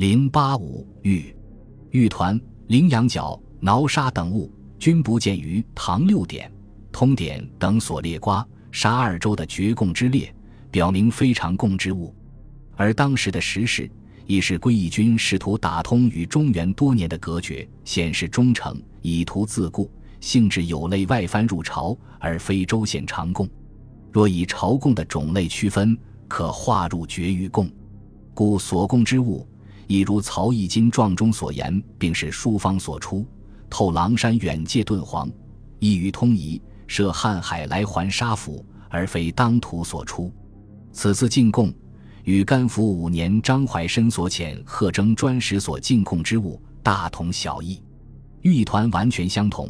零八五玉玉团、羚羊角、挠沙等物均不见于《唐六典》《通典》等所列瓜沙二州的绝贡之列，表明非常贡之物。而当时的时势，亦是归义军试图打通与中原多年的隔绝，显示忠诚，以图自固，性质有类外藩入朝，而非州县常贡。若以朝贡的种类区分，可划入绝育贡，故所贡之物。亦如曹义金状中所言，并是书方所出，透狼山远界敦煌，意欲通夷，涉瀚海来还沙府，而非当涂所出。此次进贡，与甘福五年张怀深所遣贺征专使所进贡之物大同小异，玉团完全相同。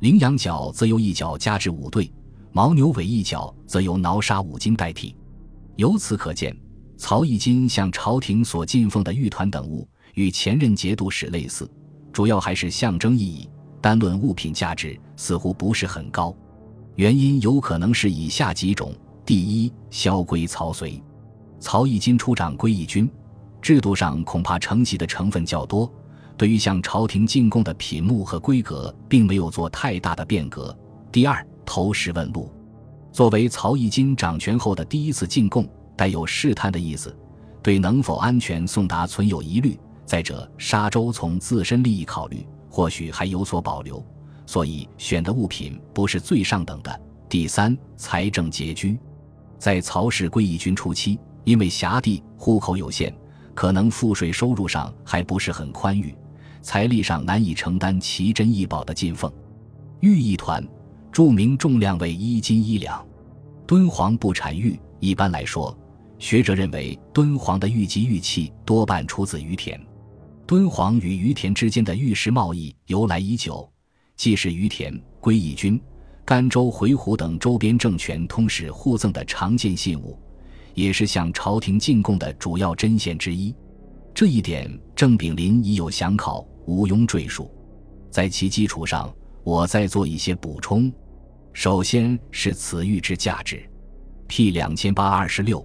羚羊角则由一角加至五对，牦牛尾一角则由挠沙五金代替。由此可见。曹义金向朝廷所进奉的玉团等物，与前任节度使类似，主要还是象征意义。单论物品价值，似乎不是很高。原因有可能是以下几种：第一，萧规曹随。曹义金出掌归义军，制度上恐怕承袭的成分较多，对于向朝廷进贡的品目和规格，并没有做太大的变革。第二，投石问路。作为曹义金掌权后的第一次进贡。带有试探的意思，对能否安全送达存有疑虑。再者，沙州从自身利益考虑，或许还有所保留，所以选的物品不是最上等的。第三，财政拮据，在曹氏归义军初期，因为辖地户口有限，可能赋税收入上还不是很宽裕，财力上难以承担奇珍异宝的进奉。玉一团，著名重量为一斤一两，敦煌不产玉，一般来说。学者认为，敦煌的玉及玉器多半出自于田。敦煌与于田之间的玉石贸易由来已久，既是于田、归义军、甘州、回鹘等周边政权通使互赠的常见信物，也是向朝廷进贡的主要针线之一。这一点，郑炳麟已有详考，毋庸赘述。在其基础上，我再做一些补充。首先是此玉之价值，P 两千八二十六。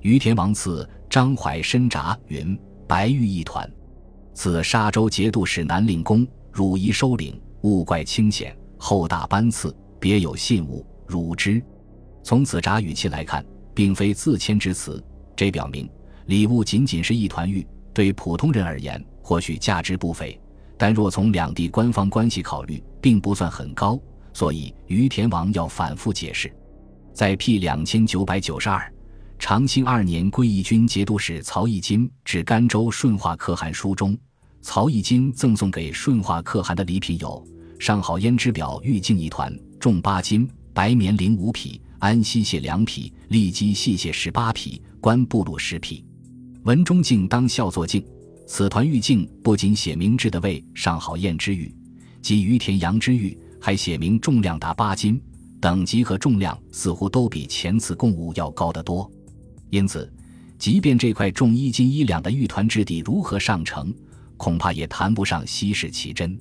于田王赐张怀深札云：“白玉一团，自沙州节度使南令公，汝宜收领，勿怪清显，厚大班次，别有信物，汝之。”从此札语气来看，并非自谦之词，这表明礼物仅仅是一团玉，对普通人而言或许价值不菲，但若从两地官方关系考虑，并不算很高，所以于田王要反复解释。在 P 两千九百九十二。长兴二年，归义军节度使曹义金至甘州顺化可汗书中，曹义金赠送给顺化可汗的礼品有上好胭脂表玉镜一团，重八斤；白棉绫五匹，安西蟹两匹，利基细蟹十八匹，官布禄十匹。文中镜当孝作镜，此团玉镜不仅写明制的为上好胭脂玉，及于田阳之玉，还写明重量达八斤，等级和重量似乎都比前次贡物要高得多。因此，即便这块重一斤一两的玉团质地如何上乘，恐怕也谈不上稀世奇珍。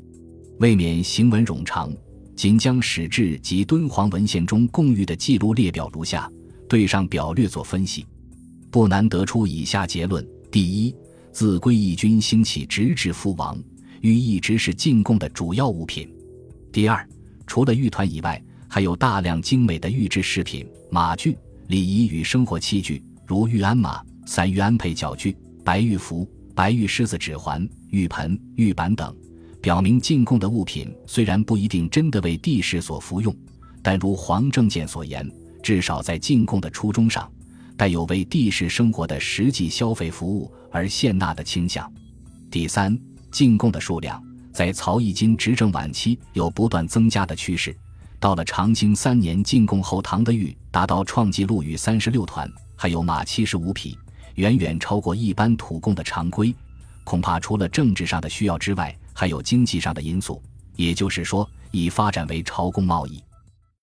为免行文冗长，仅将史志及敦煌文献中贡玉的记录列表如下，对上表略作分析，不难得出以下结论：第一，自归义军兴起直至覆亡，玉一直是进贡的主要物品；第二，除了玉团以外，还有大量精美的玉制饰品、马具、礼仪与生活器具。如玉鞍马、散玉鞍辔脚具、白玉符、白玉狮子指环、玉盆、玉板等，表明进贡的物品虽然不一定真的为帝室所服用，但如黄正健所言，至少在进贡的初衷上，带有为帝室生活的实际消费服务而献纳的倾向。第三，进贡的数量在曹义金执政晚期有不断增加的趋势，到了长兴三年进贡后，唐的玉达到创纪录，逾三十六团。还有马七十五匹，远远超过一般土贡的常规。恐怕除了政治上的需要之外，还有经济上的因素。也就是说，已发展为朝贡贸易。